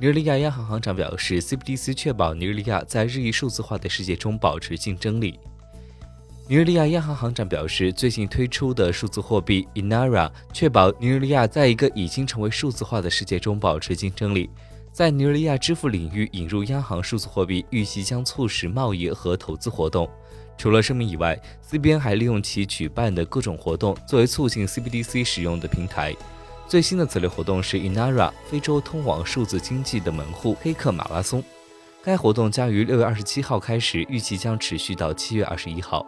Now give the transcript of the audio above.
尼日利亚央行行长表示，CBDC 确保尼日利亚在日益数字化的世界中保持竞争力。尼日利亚央行行长表示，最近推出的数字货币 Inara 确保尼日利亚在一个已经成为数字化的世界中保持竞争力。在尼日利亚支付领域引入央行数字货币，预计将促使贸易和投资活动。除了声明以外，CBN 还利用其举办的各种活动作为促进 CBDC 使用的平台。最新的此类活动是 Inara 非洲通往数字经济的门户黑客马拉松。该活动将于六月二十七号开始，预计将持续到七月二十一号。